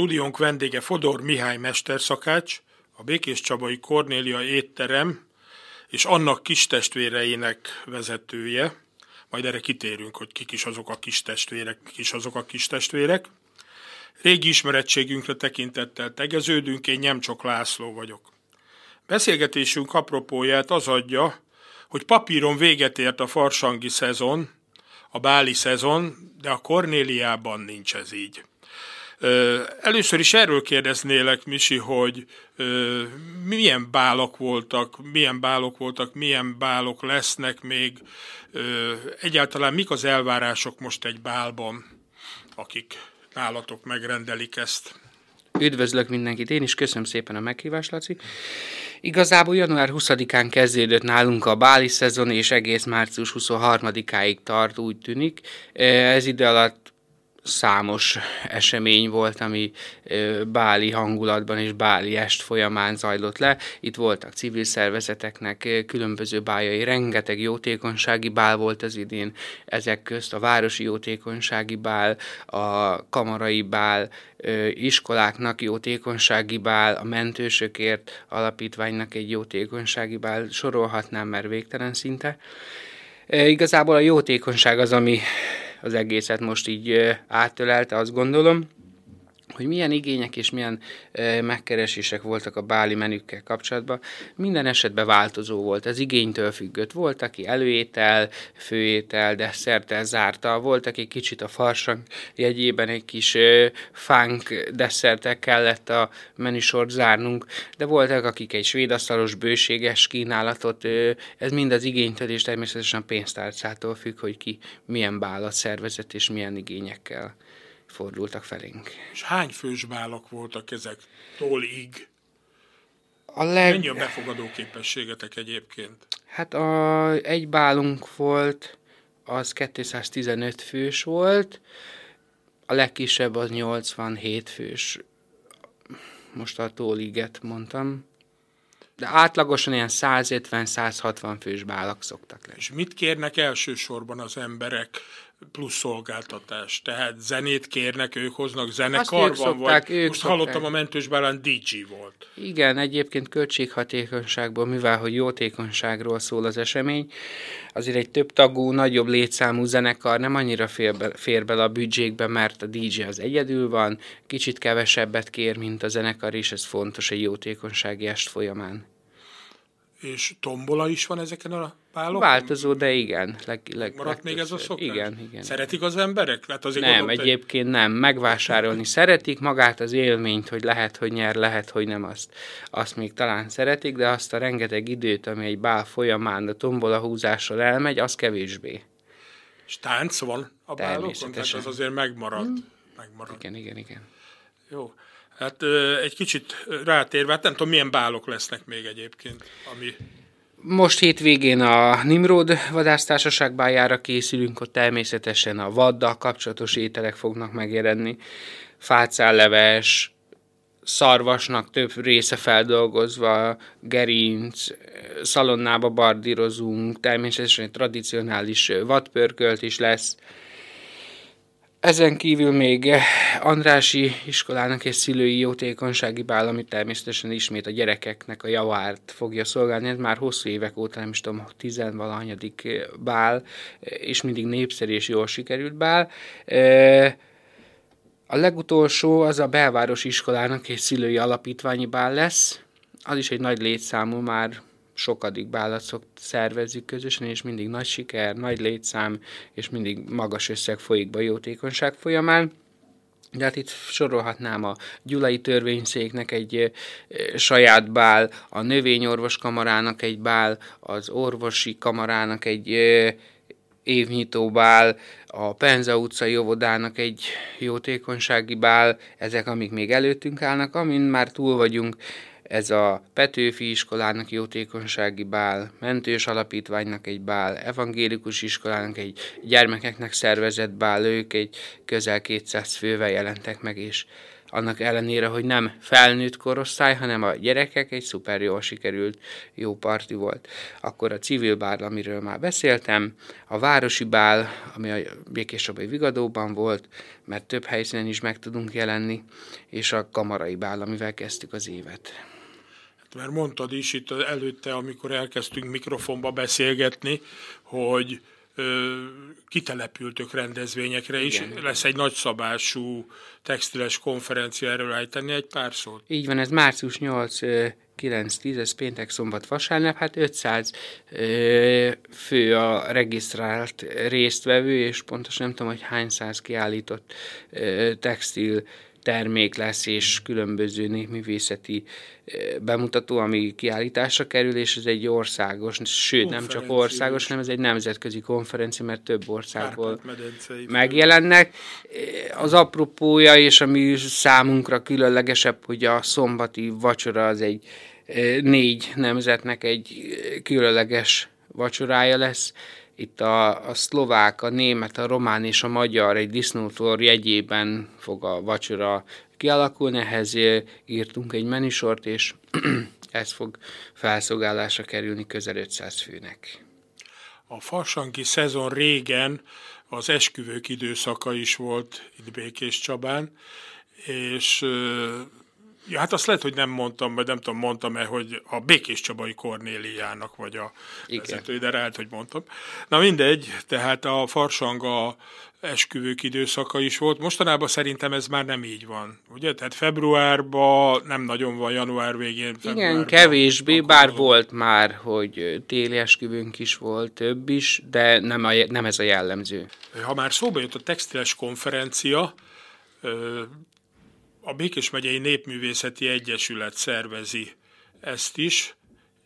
Stúdiónk vendége Fodor Mihály mesterszakács, a Békés Csabai Kornélia étterem és annak kistestvéreinek vezetője. Majd erre kitérünk, hogy kik is azok a kistestvérek, kik is azok a kistestvérek. Régi ismerettségünkre tekintettel tegeződünk, én csak László vagyok. Beszélgetésünk apropóját az adja, hogy papíron véget ért a farsangi szezon, a báli szezon, de a Kornéliában nincs ez így. Először is erről kérdeznélek, Misi, hogy milyen bálok voltak, milyen bálok voltak, milyen bálok lesznek még, egyáltalán mik az elvárások most egy bálban, akik nálatok megrendelik ezt. Üdvözlök mindenkit, én is köszönöm szépen a meghívást, Laci. Igazából január 20-án kezdődött nálunk a báli szezon, és egész március 23-áig tart, úgy tűnik. Ez ide alatt számos esemény volt, ami báli hangulatban és báli est folyamán zajlott le. Itt voltak civil szervezeteknek különböző bájai, rengeteg jótékonysági bál volt az idén, ezek közt a városi jótékonysági bál, a kamarai bál, iskoláknak jótékonysági bál, a mentősökért alapítványnak egy jótékonysági bál, sorolhatnám, mert végtelen szinte. Igazából a jótékonyság az, ami az egészet most így átölelte, azt gondolom hogy milyen igények és milyen e, megkeresések voltak a báli menükkel kapcsolatban. Minden esetben változó volt, az igénytől függött. Volt, aki előétel, főétel, desszerttel zárta, volt, aki kicsit a farsang jegyében egy kis e, fánk desszertek kellett a menüsort zárnunk, de voltak, akik egy svédasztalos bőséges kínálatot, e, ez mind az igénytől és természetesen a pénztárcától függ, hogy ki milyen bálat szervezett és milyen igényekkel fordultak felénk. És hány fős bálok voltak ezek tólig? A leg... Mennyi a befogadó képességetek egyébként? Hát a, egy bálunk volt, az 215 fős volt, a legkisebb az 87 fős. Most a tóliget mondtam. De átlagosan ilyen 150-160 fős bálak szoktak lenni. És mit kérnek elsősorban az emberek? Plusz szolgáltatás. Tehát zenét kérnek, ők hoznak zenekarban, szokták, vagy ők most szokták. hallottam a mentős bálán DJ volt. Igen, egyébként költséghatékonyságból, mivel hogy jótékonyságról szól az esemény, azért egy több tagú, nagyobb létszámú zenekar nem annyira fér, be, fér bele a büdzsékbe, mert a DJ az egyedül van, kicsit kevesebbet kér, mint a zenekar, és ez fontos egy jótékonysági est folyamán. És tombola is van ezeken a pálokon? Változó, de igen. Leg, leg, Maradt még ez a szokás? Igen, igen. Szeretik az emberek? Hát azért nem, egyébként egy... nem. Megvásárolni szeretik, magát az élményt, hogy lehet, hogy nyer, lehet, hogy nem azt. Azt még talán szeretik, de azt a rengeteg időt, ami egy bál folyamán a tombola húzással elmegy, az kevésbé. És tánc van a bálokon? Tehát az azért megmaradt. Hmm. megmaradt. Igen, igen, igen. Jó. Hát egy kicsit rátérve, hát nem tudom, milyen bálok lesznek még egyébként, ami... Most hétvégén a Nimrod vadásztársaság bájára készülünk, ott természetesen a vaddal kapcsolatos ételek fognak megjelenni. Fácálleves, szarvasnak több része feldolgozva, gerinc, szalonnába bardírozunk, természetesen egy tradicionális vadpörkölt is lesz, ezen kívül még Andrási iskolának és szülői jótékonysági bál, ami természetesen ismét a gyerekeknek a javárt fogja szolgálni. Ez már hosszú évek óta, nem is tudom, tizenvalahanyadik bál, és mindig népszerű és jól sikerült bál. A legutolsó az a belvárosi iskolának és szülői alapítványi bál lesz. Az is egy nagy létszámú, már sokadik bálat szervezzük közösen, és mindig nagy siker, nagy létszám, és mindig magas összeg folyik be jótékonyság folyamán. De hát itt sorolhatnám a Gyulai Törvényszéknek egy saját bál, a Növényorvos Kamarának egy bál, az Orvosi Kamarának egy évnyitó bál, a Penza utcai óvodának egy jótékonysági bál, ezek, amik még előttünk állnak, amin már túl vagyunk, ez a Petőfi iskolának jótékonysági bál, mentős alapítványnak egy bál, evangélikus iskolának egy gyermekeknek szervezett bál, ők egy közel 200 fővel jelentek meg, és annak ellenére, hogy nem felnőtt korosztály, hanem a gyerekek egy szuper jól sikerült, jó parti volt. Akkor a civil bál, amiről már beszéltem, a városi bál, ami a Békés Vigadóban volt, mert több helyszínen is meg tudunk jelenni, és a kamarai bál, amivel kezdtük az évet. Mert mondtad is itt előtte, amikor elkezdtünk mikrofonba beszélgetni, hogy kitelepültök rendezvényekre is. Igen. Lesz egy nagyszabású textiles konferencia, erről ejteni egy pár szót? Így van, ez március 8 9-10, ez péntek, szombat, vasárnap, hát 500 ö, fő a regisztrált résztvevő, és pontosan nem tudom, hogy hány száz kiállított ö, textil termék lesz, és különböző népművészeti bemutató, ami kiállításra kerül, és ez egy országos, sőt nem csak országos, hanem ez egy nemzetközi konferencia, mert több országból megjelennek. Az apropója, és ami számunkra különlegesebb, hogy a szombati vacsora az egy négy nemzetnek egy különleges vacsorája lesz, itt a, a szlovák, a német, a román és a magyar egy disznótor jegyében fog a vacsora kialakulni, ehhez írtunk egy menüsort, és ez fog felszolgálásra kerülni közel 500 főnek. A farsanki szezon régen az esküvők időszaka is volt itt Békés Csabán, és Ja, hát azt lehet, hogy nem mondtam, vagy nem tudom, mondtam-e, hogy a Békés Csabai Kornéliának vagy a vezető, de lehet, hogy mondtam. Na mindegy, tehát a farsanga esküvők időszaka is volt. Mostanában szerintem ez már nem így van, ugye? Tehát februárban nem nagyon van, január végén. Igen, kevésbé, bár azon... volt már, hogy téli esküvőnk is volt, több is, de nem, a, nem ez a jellemző. Ha már szóba jött a textiles konferencia, a Békés megyei Népművészeti Egyesület szervezi ezt is,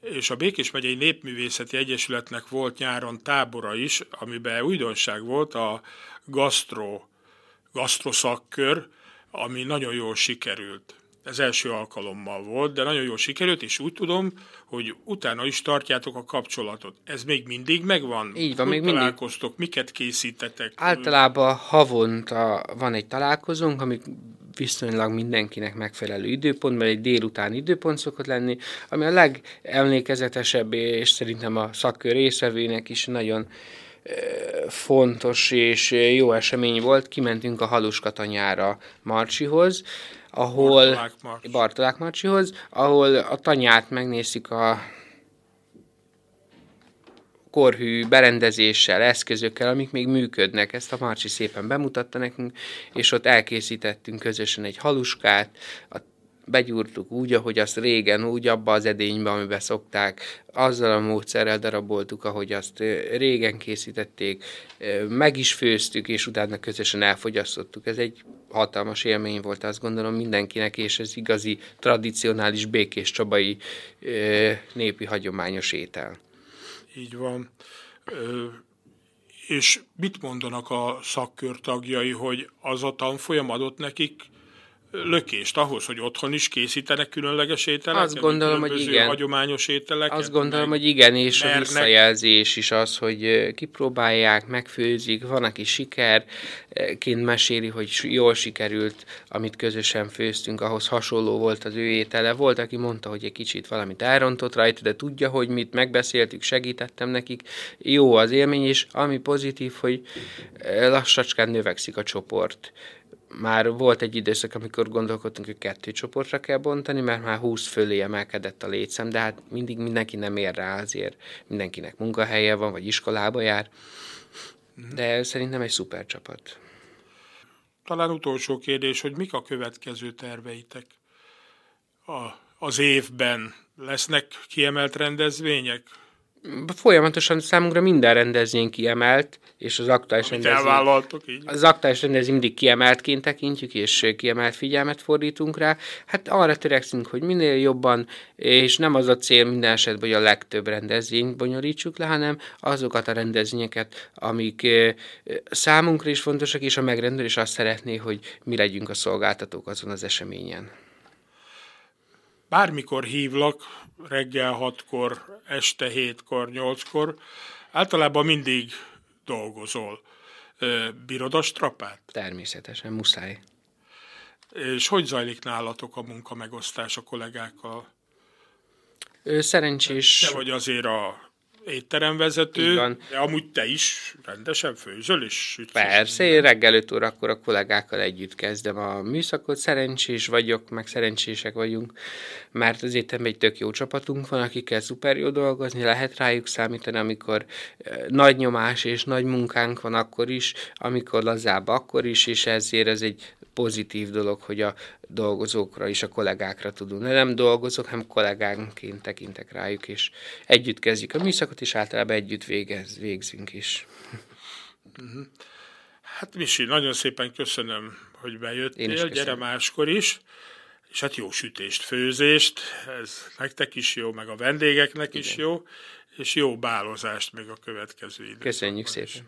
és a Békés megyei Népművészeti Egyesületnek volt nyáron tábora is, amiben újdonság volt a gastro, gasztroszakkör, ami nagyon jól sikerült. Ez első alkalommal volt, de nagyon jól sikerült, és úgy tudom, hogy utána is tartjátok a kapcsolatot. Ez még mindig megvan? Így van, hogy még találkoztok? mindig. Miket készítetek? Általában havonta van egy találkozónk, amik viszonylag mindenkinek megfelelő időpontban, egy délutáni időpont szokott lenni, ami a legemlékezetesebb, és szerintem a szakkör részvevőnek is nagyon fontos és jó esemény volt. Kimentünk a Haluskatanyára Marcsihoz, ahol Bartolák, Marcsihoz, ahol a tanyát megnézik a korhű berendezéssel, eszközökkel, amik még működnek. Ezt a Marcsi szépen bemutatta nekünk, és ott elkészítettünk közösen egy haluskát, a begyúrtuk úgy, ahogy azt régen, úgy abba az edénybe, amiben szokták, azzal a módszerrel daraboltuk, ahogy azt régen készítették, meg is főztük, és utána közösen elfogyasztottuk. Ez egy hatalmas élmény volt, azt gondolom mindenkinek, és ez igazi, tradicionális békés csabai népi hagyományos étel. Így van. És mit mondanak a szakkör tagjai, hogy az a tanfolyam adott nekik lökést ahhoz, hogy otthon is készítenek különleges ételeket? Azt gondolom, hogy igen. hagyományos ételeket? Azt gondolom, hogy igen, és mernek. a visszajelzés is az, hogy kipróbálják, megfőzik, van, aki sikerként meséli, hogy jól sikerült, amit közösen főztünk, ahhoz hasonló volt az ő étele. Volt, aki mondta, hogy egy kicsit valamit elrontott rajta, de tudja, hogy mit megbeszéltük, segítettem nekik. Jó az élmény, és ami pozitív, hogy lassacskán növekszik a csoport már volt egy időszak, amikor gondolkodtunk, hogy kettő csoportra kell bontani, mert már 20 fölé emelkedett a létszám, de hát mindig mindenki nem ér rá azért, mindenkinek munkahelye van, vagy iskolába jár, de szerintem egy szuper csapat. Talán utolsó kérdés, hogy mik a következő terveitek a, az évben? Lesznek kiemelt rendezvények? Folyamatosan számunkra minden rendezvény kiemelt, és az aktuális rendezvény, így. Az aktuális rendezvény mindig kiemeltként tekintjük, és kiemelt figyelmet fordítunk rá. Hát arra törekszünk, hogy minél jobban, és nem az a cél minden esetben, hogy a legtöbb rendezvényt bonyolítsuk le, hanem azokat a rendezvényeket, amik számunkra is fontosak, és a megrendelés azt szeretné, hogy mi legyünk a szolgáltatók azon az eseményen. Bármikor hívlak, reggel hatkor, este hétkor, nyolckor, általában mindig dolgozol. Bírod a strapát? Természetesen, muszáj. És hogy zajlik nálatok a munka megosztás a kollégákkal? Szerencsés... Te vagy azért a étteremvezető, de amúgy te is rendesen főzöl és sütsz. Persze, én reggel 5 órakor a kollégákkal együtt kezdem a műszakot, szerencsés vagyok, meg szerencsések vagyunk, mert az étteremben egy tök jó csapatunk van, akikkel szuper jó dolgozni, lehet rájuk számítani, amikor nagy nyomás és nagy munkánk van akkor is, amikor lazább akkor is, és ezért ez egy pozitív dolog, hogy a dolgozókra és a kollégákra tudunk. De nem dolgozok, hanem kollégánként tekintek rájuk, és együtt kezdjük a műszakot, és általában együtt végez, végzünk is. Mhm. Hát Misi, nagyon szépen köszönöm, hogy bejöttél, Én gyere máskor is, és hát jó sütést, főzést, ez nektek is jó, meg a vendégeknek Igen. is jó, és jó bálozást még a következő időben. Köszönjük szépen. Is.